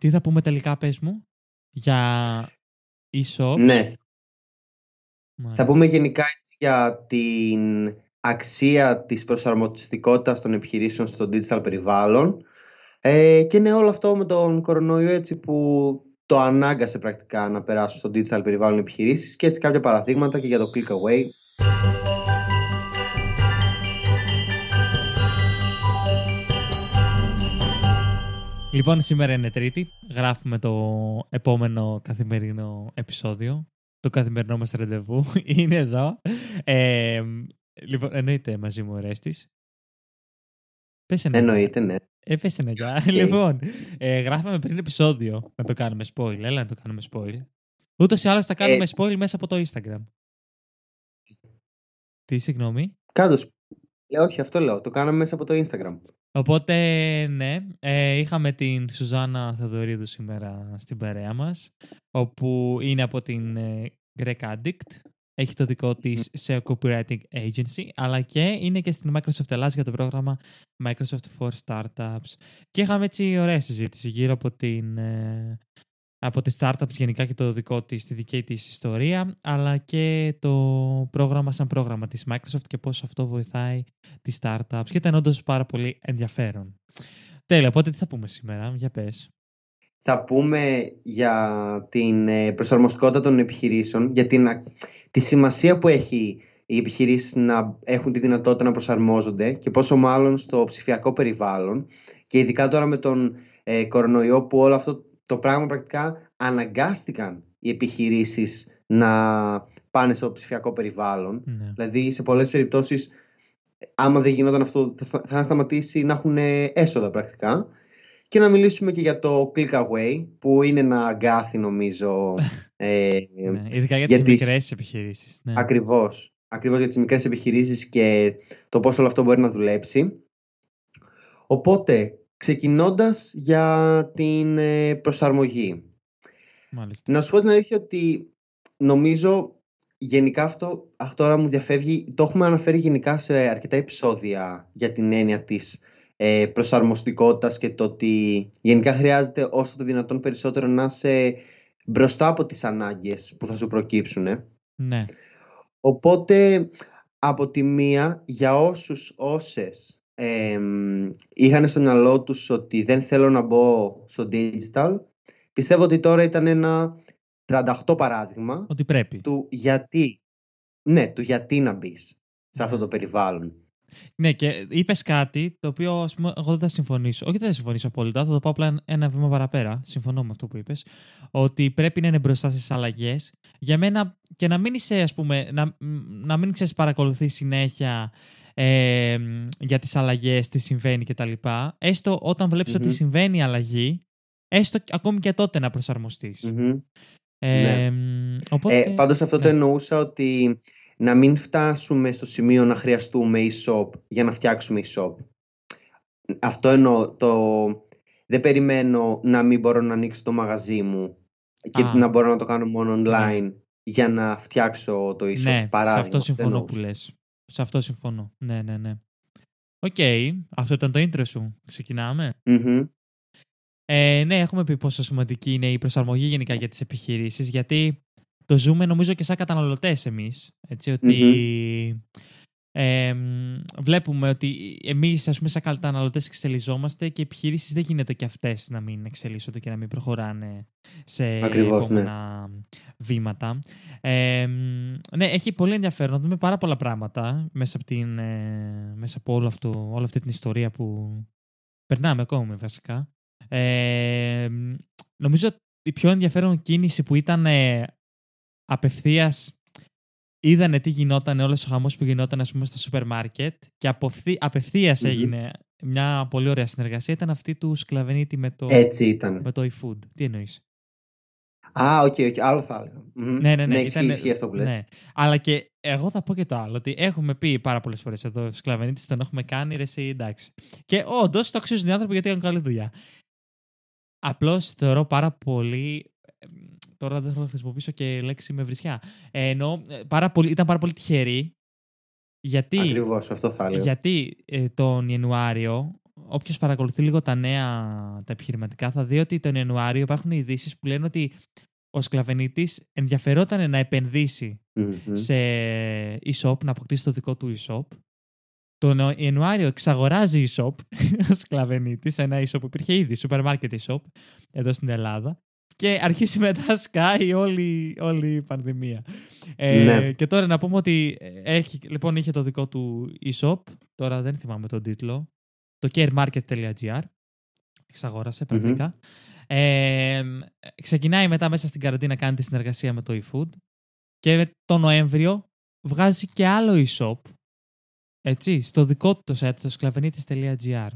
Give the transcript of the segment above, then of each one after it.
τι θα πούμε τελικά, πες μου, για e-shops; Ναι. Θα πούμε γενικά έτσι για την αξία της προσαρμοστικότητας των επιχειρήσεων στο digital περιβάλλον ε, και είναι όλο αυτό με τον κορονοϊό έτσι που το ανάγκασε πρακτικά να περάσουν στο digital περιβάλλον επιχειρήσεις και έτσι κάποια παραδείγματα και για το click away. Λοιπόν, σήμερα είναι Τρίτη. Γράφουμε το επόμενο καθημερινό επεισόδιο. Το καθημερινό μας ραντεβού. είναι εδώ. Ε, λοιπόν, εννοείται μαζί μου ο Ρέστης. Πες ένα Εννοείται, ναι. Ε, πες ένα okay. Λοιπόν, ε, γράφαμε πριν επεισόδιο να το κάνουμε spoil. Έλα να το κάνουμε spoil. Ούτως ή άλλως θα κάνουμε ε... spoil μέσα από το Instagram. Τι, συγγνώμη. Κάτω. Ε, όχι, αυτό λέω. Το κάναμε μέσα από το Instagram. Οπότε, ναι, ε, είχαμε την Σουζάνα Θεοδωρίδου σήμερα στην παρέα μας, όπου είναι από την ε, Greg Addict. Έχει το δικό της σε copywriting agency, αλλά και είναι και στην Microsoft Ελλάς για το πρόγραμμα Microsoft for Startups. Και είχαμε έτσι ωραία συζήτηση γύρω από την ε, από τις startups γενικά και το δικό της, τη δική της ιστορία, αλλά και το πρόγραμμα σαν πρόγραμμα της Microsoft και πώς αυτό βοηθάει τις startups και ήταν όντως πάρα πολύ ενδιαφέρον. Τέλεια, οπότε τι θα πούμε σήμερα, για πες. Θα πούμε για την ε, προσαρμοστικότητα των επιχειρήσεων, για την, τη σημασία που έχει οι επιχειρήσεις να έχουν τη δυνατότητα να προσαρμόζονται και πόσο μάλλον στο ψηφιακό περιβάλλον και ειδικά τώρα με τον ε, κορονοϊό που όλο αυτό το πράγμα πρακτικά αναγκάστηκαν οι επιχειρήσεις να πάνε στο ψηφιακό περιβάλλον. Ναι. Δηλαδή σε πολλές περιπτώσεις άμα δεν γινόταν αυτό θα, θα σταματήσει να έχουν έσοδα πρακτικά. Και να μιλήσουμε και για το click away που είναι ένα αγκάθι νομίζω. ε, ναι, ειδικά για, για τις μικρές επιχειρήσεις. Ναι. Ακριβώς. Ακριβώς για τις μικρές επιχειρήσεις και το πώς όλο αυτό μπορεί να δουλέψει. Οπότε Ξεκινώντας για την ε, προσαρμογή. Μάλιστα. Να σου πω την αλήθεια ότι νομίζω γενικά αυτό, αυτό τώρα μου διαφεύγει, το έχουμε αναφέρει γενικά σε αρκετά επεισόδια για την έννοια της ε, προσαρμοστικότητας και το ότι γενικά χρειάζεται όσο το δυνατόν περισσότερο να είσαι μπροστά από τις ανάγκες που θα σου προκύψουν. Ναι. Οπότε από τη μία για όσους όσες ε, είχαν στο μυαλό τους ότι δεν θέλω να μπω στο digital. Πιστεύω ότι τώρα ήταν ένα 38 παράδειγμα. Ότι πρέπει. Του γιατί. Ναι, του γιατί να μπεις σε αυτό ναι. το περιβάλλον. Ναι, και είπες κάτι το οποίο ας πούμε, εγώ δεν θα συμφωνήσω. Όχι, δεν θα συμφωνήσω απόλυτα. Θα το πάω απλά ένα βήμα παραπέρα. Συμφωνώ με αυτό που είπες. Ότι πρέπει να είναι μπροστά στις αλλαγές. Για μένα και να μην είσαι, ας πούμε, να, να μην ξέρεις παρακολουθείς συνέχεια ε, για τις αλλαγές, τι συμβαίνει κτλ. Έστω όταν βλεπεις ότι συμβαίνει η αλλαγή, έστω ακόμη και τότε να προσαρμοστείς. Ε, ναι. οπότε, ε, πάντως αυτό το ναι. εννοούσα ότι να μην φτάσουμε στο σημείο να χρειαστούμε e-shop για να φτιάξουμε e-shop. Αυτό εννοώ. Το... Δεν περιμένω να μην μπορώ να ανοίξω το μαγαζί μου και να μπορώ να το κάνω μόνο ναι. online για να φτιάξω το e-shop. Ναι, σε αυτό συμφωνώ που λες. Σε αυτό συμφωνώ. Ναι, ναι, ναι. Οκ. Αυτό ήταν το intro σου. ξεκιναμε Ε, ναι, έχουμε πει πόσο σημαντική είναι η προσαρμογή γενικά για τις επιχειρήσεις, γιατί το ζούμε νομίζω και σαν καταναλωτές εμείς, έτσι, ε, βλέπουμε ότι εμείς ας πούμε σαν καταναλωτές εξελιζόμαστε και οι επιχειρήσεις δεν γίνεται και αυτές να μην εξελίσσονται και να μην προχωράνε σε Ακριβώς, ναι. επόμενα ναι. βήματα. ναι, έχει πολύ ενδιαφέρον να δούμε πάρα πολλά πράγματα μέσα από, την, ε, μέσα από όλο αυτό, όλη αυτή την ιστορία που περνάμε ακόμη βασικά. Ε, νομίζω η πιο ενδιαφέρον κίνηση που ήταν ε, απευθείας είδανε τι γινόταν, όλος ο χαμός που γινόταν ας πούμε, στα σούπερ μάρκετ και απευθείας έγινε μια πολύ ωραία συνεργασία. Ήταν αυτή του Σκλαβενίτη με το, Έτσι ήταν. Με το eFood. Τι εννοείς; Α, OK, okay, okay. άλλο θα έλεγα. Ναι, ναι, ναι. ναι ήταν, ισχύει αυτό που λες. Ναι. Αλλά και εγώ θα πω και το άλλο, ότι έχουμε πει πάρα πολλές φορές εδώ Σκλαβενίτης, τον έχουμε κάνει, ρε, εσύ, εντάξει. Και όντως το αξίζουν οι άνθρωποι γιατί έχουν καλή δουλειά. Απλώς θεωρώ πάρα πολύ τώρα δεν θα χρησιμοποιήσω και λέξη με βρισιά. Ε, ενώ ε, πάρα πολύ, ήταν πάρα πολύ τυχερή. Γιατί, Ακριβώς, αυτό θα έλεγα. Γιατί ε, τον Ιανουάριο όποιος παρακολουθεί λίγο τα νέα τα επιχειρηματικά θα δει ότι τον Ιανουάριο υπάρχουν ειδήσεις που λένε ότι ο σκλαβενίτης ενδιαφερόταν να επενδυσει σε e-shop, να αποκτήσει το δικό του e-shop. Τον Ιανουάριο εξαγοράζει e-shop ο σκλαβενίτης, ένα e-shop που υπήρχε ήδη, σούπερ μάρκετ e-shop, εδώ στην Ελλάδα. Και αρχίσει μετά σκάει όλη, όλη η πανδημία. Ε, ναι. Και τώρα να πούμε ότι έχει, λοιπόν είχε το δικό του e-shop, τώρα δεν θυμάμαι τον τίτλο, το caremarket.gr. Εξαγόρασε πρακτικά. Ε, ξεκινάει μετά μέσα στην καραντίνα να κάνει τη συνεργασία με το eFood και το Νοέμβριο βγάζει και άλλο e-shop έτσι, στο δικό του το site, το σκλαβενίτης.gr.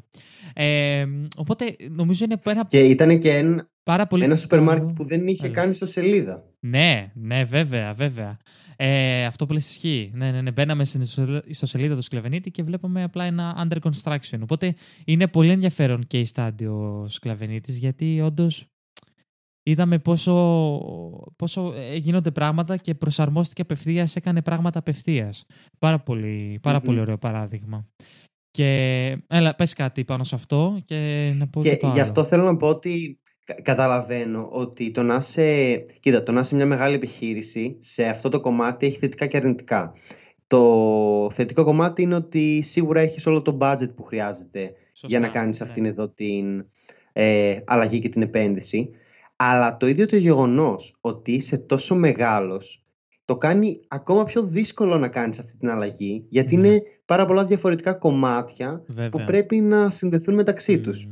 Ε, οπότε νομίζω είναι ένα... Και ήταν και ένα, πάρα πολύ... ένα σούπερ μάρκετ που δεν είχε κάνει στο σελίδα. Ναι, ναι, βέβαια, βέβαια. Ε, αυτό που λες ισχύει. Ναι, ναι, ναι. Μπαίναμε στο σελίδα του Σκλαβενίτη και βλέπαμε απλά ένα under construction. Οπότε είναι πολύ ενδιαφέρον και η στάδιο Σκλαβενίτης γιατί όντως είδαμε πόσο, πόσο ε, γίνονται πράγματα και προσαρμόστηκε απευθείας, έκανε πράγματα απευθείας. Πάρα, πολύ, πάρα πολύ ωραίο παράδειγμα. Και έλα, πες κάτι πάνω σε αυτό και να πω και, και το γι' αυτό θέλω να πω ότι καταλαβαίνω ότι το να, είσαι, κοίτα, το να είσαι μια μεγάλη επιχείρηση σε αυτό το κομμάτι έχει θετικά και αρνητικά. Το θετικό κομμάτι είναι ότι σίγουρα έχεις όλο το budget που χρειάζεται για να κάνεις ναι. αυτήν εδώ την ε, αλλαγή και την επένδυση. Αλλά το ίδιο το γεγονός ότι είσαι τόσο μεγάλος το κάνει ακόμα πιο δύσκολο να κάνεις αυτή την αλλαγή γιατί ναι. είναι πάρα πολλά διαφορετικά κομμάτια που πρέπει να συνδεθούν μεταξύ τους.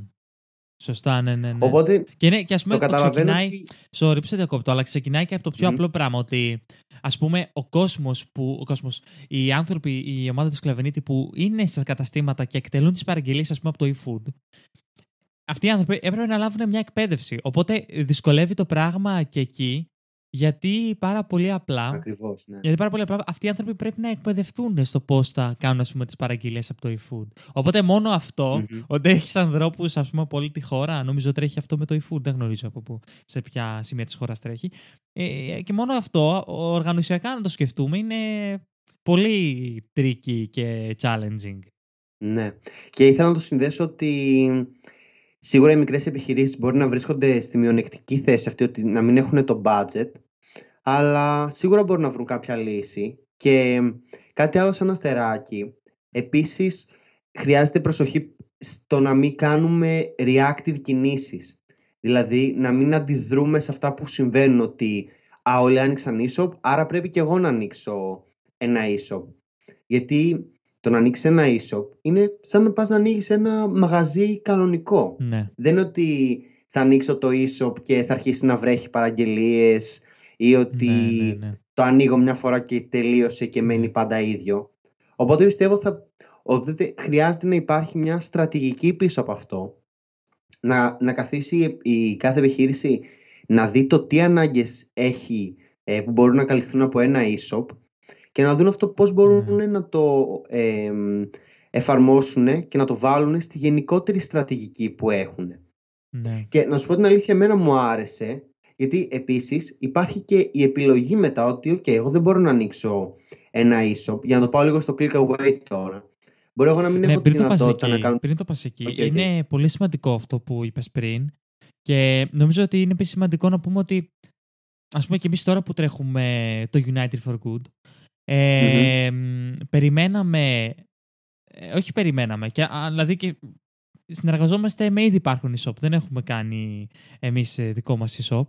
Σωστά, ναι, ναι. ναι. Οπότε, και, ναι, και ας πούμε το, το ξεκινάει. Ότι... Sorry, ψε διακόπτω, αλλά ξεκινάει και από το πιο απλό πράγμα. Ότι ας πούμε ο κόσμος που. Ο κόσμος, οι άνθρωποι, η ομάδα του Σκλαβενίτη που είναι στα καταστήματα και εκτελούν τις παραγγελίες, ας πούμε, από το e-food. Αυτοί οι άνθρωποι έπρεπε να λάβουν μια εκπαίδευση. Οπότε δυσκολεύει το πράγμα και εκεί γιατί πάρα πολύ απλά. Ακριβώς, ναι. Γιατί πάρα πολύ απλά αυτοί οι άνθρωποι πρέπει να εκπαιδευτούν στο πώς θα κάνουν τις παραγγελίες από το eFood. Οπότε μόνο αυτό, mm-hmm. ότι έχεις ανθρώπους από όλη τη χώρα, νομίζω τρέχει αυτό με το eFood, δεν γνωρίζω από πού, σε ποια σημεία της χώρας τρέχει. Ε, και μόνο αυτό, οργανωσιακά να το σκεφτούμε, είναι πολύ tricky και challenging. Ναι. Και ήθελα να το συνδέσω ότι Σίγουρα οι μικρές επιχειρήσεις μπορεί να βρίσκονται στη μειονεκτική θέση αυτή ότι να μην έχουν το budget, αλλά σίγουρα μπορούν να βρουν κάποια λύση. Και κάτι άλλο σαν αστεράκι, επίσης χρειάζεται προσοχή στο να μην κάνουμε reactive κινήσεις. Δηλαδή να μην αντιδρούμε σε αυτά που συμβαίνουν ότι «Α, όλοι άνοιξαν e-shop, άρα πρέπει και εγώ να ανοίξω ένα e-shop». Γιατί το να ανοίξεις ένα e-shop είναι σαν να πας να ανοίξει ένα μαγαζί κανονικό. Ναι. Δεν είναι ότι θα ανοίξω το e-shop και θα αρχίσει να βρέχει παραγγελίες ή ότι ναι, ναι, ναι. το ανοίγω μια φορά και τελείωσε και μένει πάντα ίδιο. Οπότε πιστεύω θα, ότι χρειάζεται να υπάρχει μια στρατηγική πίσω από αυτό. Να, να καθίσει η, κάθε επιχείρηση να δει το τι ανάγκες έχει ε, που μπορούν να καλυφθούν από ένα e-shop και να δουν αυτό πώς μπορούν ναι. να το ε, εφαρμόσουν και να το βάλουν στη γενικότερη στρατηγική που έχουν. Ναι. Και να σου πω την αλήθεια, εμένα μου άρεσε, γιατί επίσης υπάρχει και η επιλογή μετά ότι okay, εγώ δεν μπορώ να ανοίξω ένα e-shop, για να το πάω λίγο στο click away τώρα. Μπορεί εγώ να μην ναι, έχω τη δυνατότητα να κάνω... Πριν το πας εκεί, είναι πολύ σημαντικό αυτό που είπες πριν και νομίζω ότι είναι επίσης σημαντικό να πούμε ότι ας πούμε και εμείς τώρα που τρέχουμε το United for Good ε, Περιμέναμε, ε, όχι περιμέναμε, και, δηλαδή και συνεργαζόμαστε με ήδη υπάρχουν e-shop, δεν έχουμε κάνει εμείς ε, δικό μας e-shop.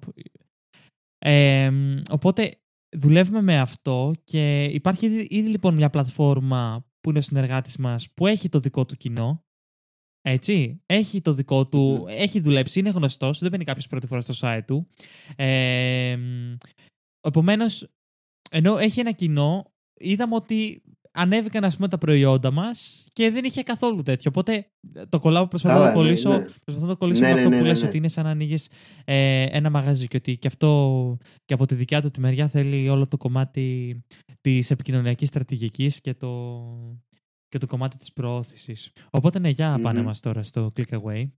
Ε, οπότε δουλεύουμε με αυτό και υπάρχει ήδη, ήδη, λοιπόν μια πλατφόρμα που είναι ο συνεργάτης μας που έχει το δικό του κοινό. Έτσι, έχει το δικό του, έχει δουλέψει, είναι γνωστός, δεν μπαίνει κάποιος πρώτη φορά στο site του. Ε, επομένως, ενώ έχει ένα κοινό, είδαμε ότι ανέβηκαν ας πούμε, τα προϊόντα μας και δεν είχε καθόλου τέτοιο. Οπότε το κολλάω, προσπαθώ να το κολλήσω, ναι, ναι. Προσπαθώ να το κολλήσω ναι, με αυτό ναι, που ναι, λες ότι είναι σαν να ανοίγεις ε, ένα μαγαζί και ότι και αυτό και από τη δικιά του τη μεριά θέλει όλο το κομμάτι της επικοινωνιακής στρατηγικής και το, και το κομμάτι της προώθησης. Οπότε ναι, για πάνε μας τώρα στο Click Away.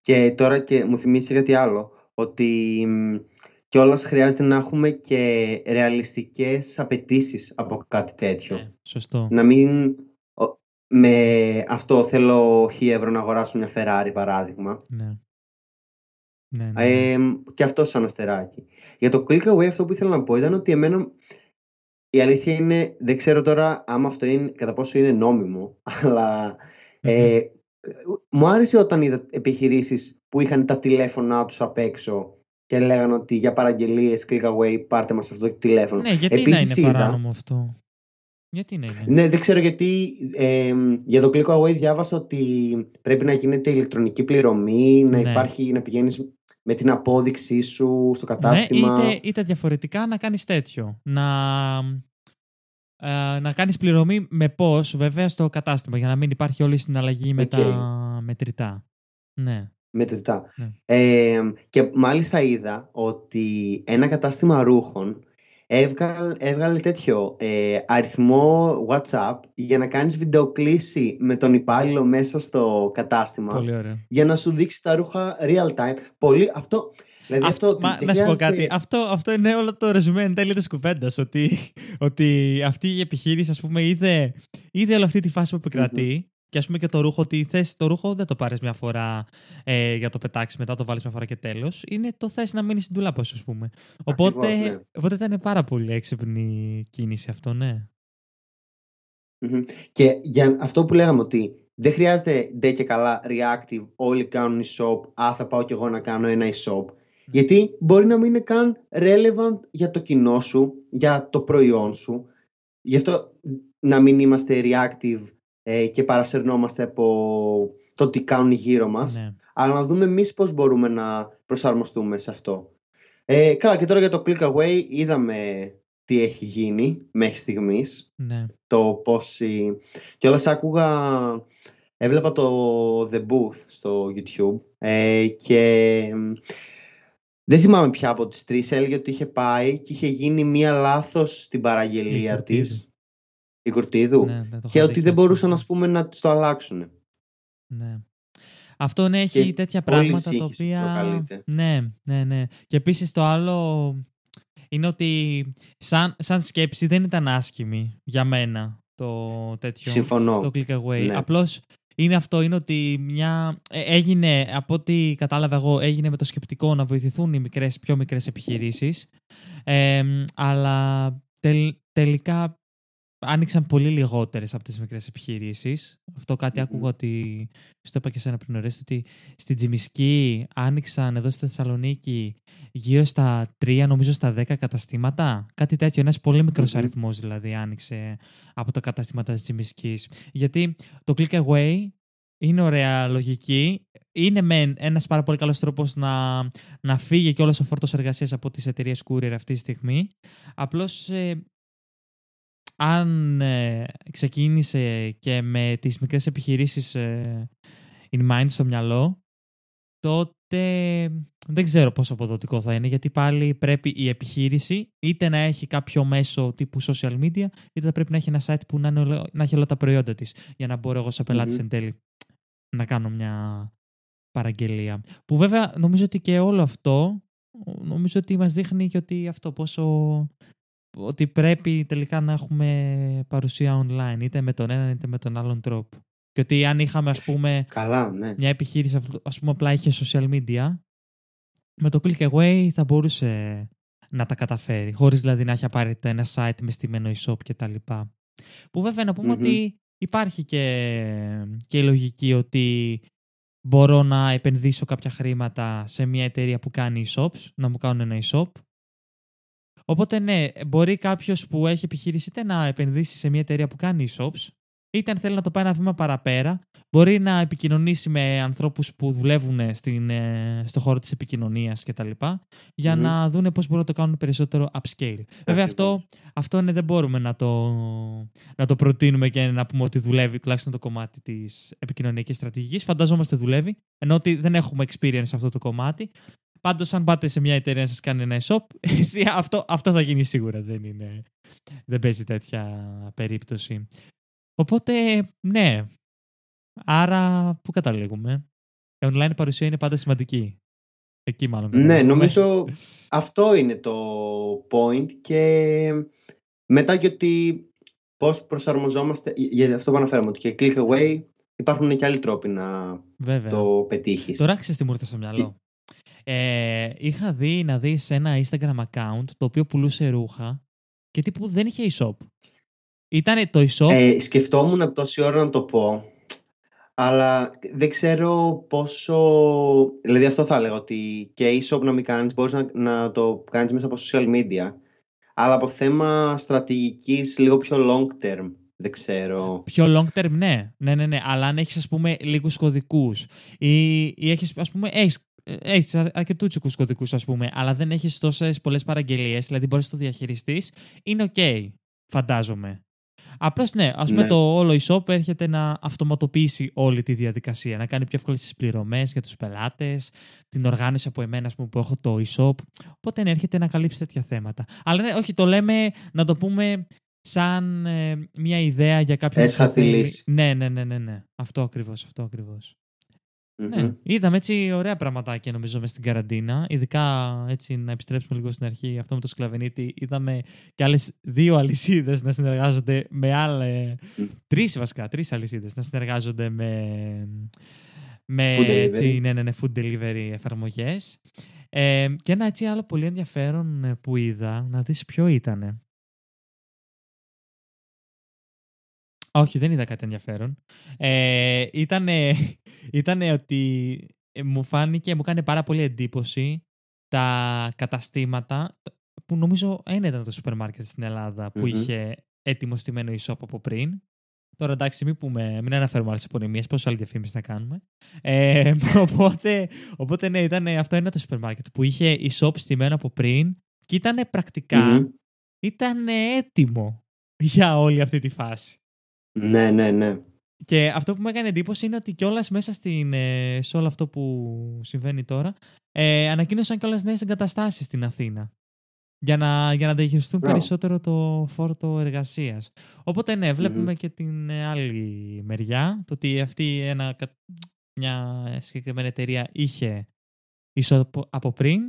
Και τώρα και μου θυμίσει κάτι άλλο, ότι και όλα χρειάζεται να έχουμε και ρεαλιστικές απαιτήσεις από κάτι τέτοιο. Ναι, σωστό. Να μην... με αυτό θέλω χι ευρώ να αγοράσω μια Ferrari παράδειγμα. Ναι. Ναι, ναι, Ε, και αυτό σαν αστεράκι. Για το click away αυτό που ήθελα να πω ήταν ότι εμένα η αλήθεια είναι, δεν ξέρω τώρα άμα αυτό είναι, κατά πόσο είναι νόμιμο, αλλά ε, μου άρεσε όταν είδα επιχειρήσεις που είχαν τα τηλέφωνά τους απ' έξω και λέγανε ότι για παραγγελίες click away πάρτε μας αυτό το τηλέφωνο. Ναι, γιατί Επίσης, να είναι παράνομο αυτό; Γιατί ναι, ναι. ναι, δεν ξέρω γιατί. Ε, για το Click Away διάβασα ότι πρέπει να γίνεται ηλεκτρονική πληρωμή, να ναι. υπάρχει, να πηγαίνεις με την απόδειξή σου στο κατάστημα. Ναι, είτε, είτε διαφορετικά να κάνεις τέτοιο. Να, ε, να κάνεις πληρωμή με πώς βέβαια στο κατάστημα για να μην υπάρχει όλη η συναλλαγή με τα μετρητά. Ναι. Μετρητά. Ναι. Ε, και μάλιστα είδα ότι ένα κατάστημα ρούχων έβγαλε, έβγαλε τέτοιο ε, αριθμό WhatsApp για να κάνεις βιντεοκλήση με τον υπάλληλο μέσα στο κατάστημα Πολύ ωραία. για να σου δείξει τα ρούχα real time. Πολύ, αυτό, δηλαδή αυτό, αυτό μα, να σου πω κάτι, αυτό, αυτό είναι όλο το ρεζουμέ εν τέλει της κουβέντας, ότι, ότι αυτή η επιχείρηση ας πούμε είδε, είδε όλη αυτή τη φάση που επικρατεί και ας πούμε και το ρούχο, ότι θες το ρούχο δεν το πάρεις μια φορά ε, για το πετάξεις, μετά το βάλεις μια φορά και τέλος. Είναι το θες να μείνεις στην τουλάπα ας πούμε. Οπότε, ναι. οπότε ήταν πάρα πολύ έξυπνη κίνηση αυτό, ναι. Και για αυτό που λέγαμε ότι δεν χρειάζεται ντε και καλά reactive, όλοι κάνουν e-shop, α, θα πάω κι εγώ να κάνω ένα e-shop. Γιατί μπορεί να μην είναι καν relevant για το κοινό σου, για το προϊόν σου. Γι' αυτό να μην είμαστε reactive ε, και παρασερνόμαστε από το τι κάνουν γύρω μας, ναι. αλλά να δούμε εμείς πώς μπορούμε να προσαρμοστούμε σε αυτό. Ε, καλά, και τώρα για το click away είδαμε τι έχει γίνει μέχρι στιγμής. Ναι. Το πώς... Και όλα άκουγα... Έβλεπα το The Booth στο YouTube ε, και δεν θυμάμαι πια από τις τρεις έλεγε ότι είχε πάει και είχε γίνει μία λάθος στην παραγγελία της η Κορτίδου. Ναι, και ότι δεν μπορούσαν ας πούμε, να το αλλάξουν. Ναι. Αυτό ναι, έχει τέτοια πράγματα τα οποία. Ναι, ναι, ναι. Και επίσης το άλλο είναι ότι σαν, σαν σκέψη δεν ήταν άσχημη για μένα το τέτοιο. Συμφωνώ. Το click away. Ναι. Απλώς είναι αυτό, είναι ότι μια, ε, έγινε, από ό,τι κατάλαβα εγώ, έγινε με το σκεπτικό να βοηθηθούν οι μικρές, πιο μικρές επιχειρήσεις. Ε, αλλά τελικά άνοιξαν πολύ λιγότερες από τις μικρές επιχειρήσεις. Αυτό κάτι άκουγα ότι. Στο είπα και σένα πριν ορίστε, ότι στην Τζιμισκή άνοιξαν εδώ στη Θεσσαλονίκη γύρω στα 3, νομίζω στα 10 καταστήματα. Κάτι τέτοιο. Ένας πολύ μικρός mm-hmm. αριθμός δηλαδή άνοιξε από τα καταστήματα της Τζιμισκής. Γιατί το click away είναι ωραία λογική. Είναι με ένας πάρα πολύ καλός τρόπος να, να φύγει και όλος ο φόρτος εργασίας από τις εταιρείες courier αυτή τη στιγμή. Απλώς ε, αν ε, ξεκίνησε και με τις μικρές επιχειρήσεις ε, in mind στο μυαλό, τότε δεν ξέρω πόσο αποδοτικό θα είναι, γιατί πάλι πρέπει η επιχείρηση είτε να έχει κάποιο μέσο τύπου social media, είτε θα πρέπει να έχει ένα site που να, να έχει όλα τα προϊόντα της, για να μπορώ εγώ σαν πελάτης εν τέλει να κάνω μια παραγγελία. Που βέβαια νομίζω ότι και όλο αυτό, νομίζω ότι μας δείχνει και ότι αυτό πόσο ότι πρέπει τελικά να έχουμε παρουσία online, είτε με τον έναν είτε με τον άλλον τρόπο. Και ότι αν είχαμε, ας πούμε, Καλά, ναι. μια επιχείρηση, ας πούμε, απλά είχε social media, με το click away θα μπορούσε να τα καταφέρει, χωρίς δηλαδή να έχει απαραίτητα ένα site με στημένο e-shop κτλ. Που βέβαια να πουμε ότι υπάρχει και, και η λογική ότι μπορώ να επενδύσω κάποια χρήματα σε μια εταιρεία που κάνει e-shops, να μου κάνουν ένα e-shop Οπότε ναι, μπορεί κάποιος που έχει επιχείρηση είτε να επενδύσει σε μια εταιρεία που κάνει e-shops, είτε αν θέλει να το πάει ένα βήμα παραπέρα, μπορεί να επικοινωνήσει με ανθρώπους που δουλεύουν στην, ε, στο χώρο της επικοινωνίας κτλ. Για να δούνε πώς μπορούν να το κάνουν περισσότερο upscale. Βέβαια, αυτό, αυτό ναι, δεν μπορούμε να το, να το προτείνουμε και να πούμε ότι δουλεύει τουλάχιστον το κομμάτι της επικοινωνιακής στρατηγικής. Φανταζόμαστε δουλεύει, ενώ ότι δεν έχουμε experience σε αυτό το κομμάτι. Πάντως, αν πάτε σε μια εταιρεία να σας κάνει ένα e-shop, αυτό, αυτό θα γίνει σίγουρα. Δεν, είναι, δεν παίζει τέτοια περίπτωση. Οπότε, ναι. Άρα, πού καταλήγουμε; Η online παρουσία είναι πάντα σημαντική. Εκεί μάλλον. Ναι, νομίζω αυτό είναι το point και μετά και ότι πώς προσαρμοζόμαστε, για αυτό που αναφέραμε, ότι και click away υπάρχουν και άλλοι τρόποι να το πετύχεις. Τώρα ξέρεις τι μου ήρθε στο μυαλό. Ε, είχα δει να δεις ένα Instagram account το οποίο πουλούσε ρούχα και τύπου δεν είχε e-shop. Ήτανε το e-shop... Ε, σκεφτόμουν τόση ώρα να το πω, αλλά δεν ξέρω πόσο... Δηλαδή αυτό θα έλεγα, ότι και e-shop να μην κάνεις, μπορείς να, να το κάνεις μέσα από social media, αλλά από θέμα στρατηγικής λίγο πιο long term. Δεν ξέρω. Πιο long term, ναι. Ναι, ναι, ναι. Αλλά αν έχεις, ας πούμε, λίγους κωδικούς ή, ή έχεις, ας πούμε, έχεις έχεις αρκετούτσικου κωδικούς, ας πούμε, αλλά δεν έχεις τόσες πολλές παραγγελίες, δηλαδή μπορείς να το διαχειριστείς, είναι OK, φαντάζομαι. Απλώς ναι, ας πούμε ναι. το όλο e-shop έρχεται να αυτοματοποιήσει όλη τη διαδικασία, να κάνει πιο εύκολες τις πληρωμές για τους πελάτες, την οργάνωση από εμένα ας πούμε, που έχω το e-shop. Οπότε ναι, έρχεται να καλύψει τέτοια θέματα. Αλλά ναι, όχι, το λέμε να το πούμε σαν ε, μια ιδέα για κάποιον. Έσχατη Ναι, ναι, ναι, ναι, ναι. Αυτό ακριβώς, αυτό ακριβώς. Ναι, είδαμε έτσι ωραία πραγματάκια νομίζω μες στην καραντίνα. Ειδικά έτσι να επιστρέψουμε λίγο στην αρχή αυτό με το σκλαβενίτη. Είδαμε και άλλες δύο αλυσίδες να συνεργάζονται με άλλε. Mm. Τρεις βασικά, τρεις αλυσίδες να συνεργάζονται με. Με food έτσι, ναι, ναι, ναι, food delivery εφαρμογές. Ε, και ένα έτσι άλλο πολύ ενδιαφέρον ε, που είδα, να δεις ποιο ήτανε. Όχι, δεν είδα κάτι ενδιαφέρον. Ε, ήτανε, ότι ε, μου φάνηκε, μου κάνει πάρα πολύ εντύπωση τα καταστήματα που νομίζω ένα ήταν το σούπερ μάρκετ στην Ελλάδα που είχε έτοιμο στημένο e-shop από πριν. Τώρα εντάξει, μην, πούμε, μην αναφέρουμε άλλες επωνυμίες, πόσο άλλη διαφήμιση θα κάνουμε. Ε, οπότε, οπότε ναι, ήταν, αυτό είναι το σούπερ μάρκετ που είχε e-shop στημένο από πριν και ήταν πρακτικά, ήταν έτοιμο για όλη αυτή τη φάση. Ναι, ναι, ναι. Και αυτό που μου έκανε εντύπωση είναι ότι κιόλας μέσα στην, ε, σε όλο αυτό που συμβαίνει τώρα, ε, ανακοίνωσαν κιόλας νέες εγκαταστάσεις στην Αθήνα. Για να, για να διαχειριστούν περισσότερο το φόρτο εργασίας. Οπότε ναι, βλεπουμε και την ε, άλλη μεριά. Το ότι αυτή ένα, μια συγκεκριμένη εταιρεία είχε ίσω από πριν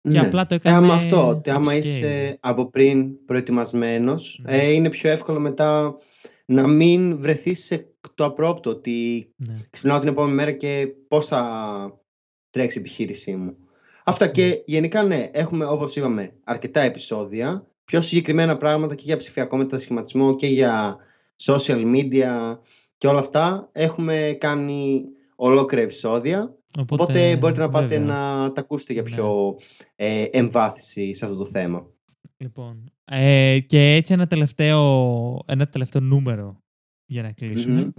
και ναι. απλά το έκανε. Ε, άμα αυτό, ότι άμα είσαι από πριν προετοιμασμένος, ναι. ε, είναι πιο εύκολο μετά να μην βρεθείς σε το απρόπτο ότι ναι. ξυπνάω την επόμενη μέρα και πώς θα τρέξει η επιχείρησή μου. Αυτά και ναι. γενικά ναι, έχουμε όπως είπαμε αρκετά επεισόδια, πιο συγκεκριμένα πράγματα και για ψηφιακό μετασχηματισμό και για social media και όλα αυτά. Έχουμε κάνει ολόκληρα επεισόδια, οπότε, μπορείτε να πάτε να τα ακούσετε για ναι. πιο ε, εμβάθυνση σε αυτό το θέμα. Λοιπόν, ε, και έτσι ένα τελευταίο, ένα τελευταίο νούμερο για να κλεισουμε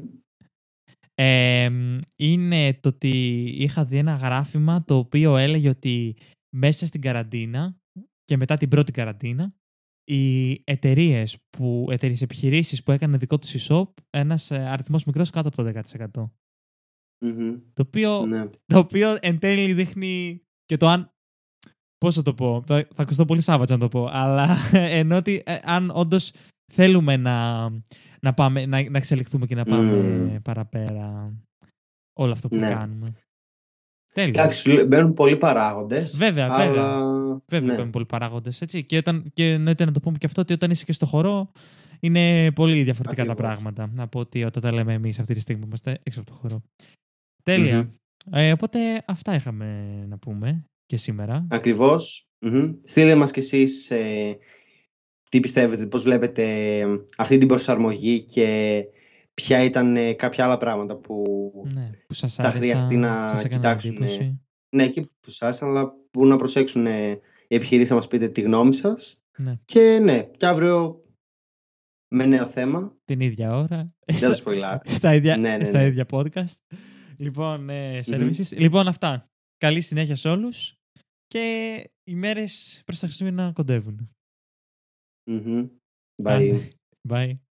είναι το ότι είχα δει ένα γράφημα το οποίο έλεγε ότι μέσα στην καραντίνα και μετά την πρώτη καραντίνα οι εταιρείες που, εταιρείες επιχειρήσεις που έκαναν δικό τους e-shop ένας ε, αριθμός μικρός κάτω από το 10%. Το, οποίο, ναι. το οποίο εν τέλει δείχνει και το αν Πώς θα το πω, θα ακουστώ πολύ σάβατσα να το πω, αλλά ενώ ότι ε, αν όντως θέλουμε να, να, πάμε, να, να εξελιχθούμε και να πάμε παραπέρα όλο αυτό που ναι. κάνουμε. Τέλεια. Εντάξει, μπαίνουν πολλοί παράγοντες. Βέβαια, αλλά... βέβαια. Βέβαια, ναι. μπαίνουν πολλοί παράγοντες. Και, όταν, και εννοείται να το πούμε και αυτό ότι όταν είσαι και στο χορό είναι πολύ διαφορετικά τα πράγματα από ότι όταν τα λέμε εμείς αυτή τη στιγμή που είμαστε έξω από το χορό. Τέλεια. Ε, οπότε αυτά είχαμε να πούμε και σήμερα. Ακριβώς. Mm-hmm. Στείλτε μας κι εσείς ε, τι πιστεύετε, πώς βλέπετε αυτή την προσαρμογή και ποια ήταν ε, κάποια άλλα πράγματα που, ναι, που σας θα χρειαστεί να κοιτάξουν. Ναι, και που σας άρεσαν, αλλά που να προσέξουν ε, οι επιχειρήσεις να μας πείτε τη γνώμη σας. Ναι. Και ναι, και αύριο με νέο θέμα. Την ίδια ώρα. Δεν θα στα, ίδια, ναι, ναι, στα ναι. ίδια podcast. Λοιπόν, ε, λοιπόν, αυτά. Καλή συνέχεια σε όλους και οι μέρες προς τα Χριστούγεννα κοντεύουν. Bye. Bye.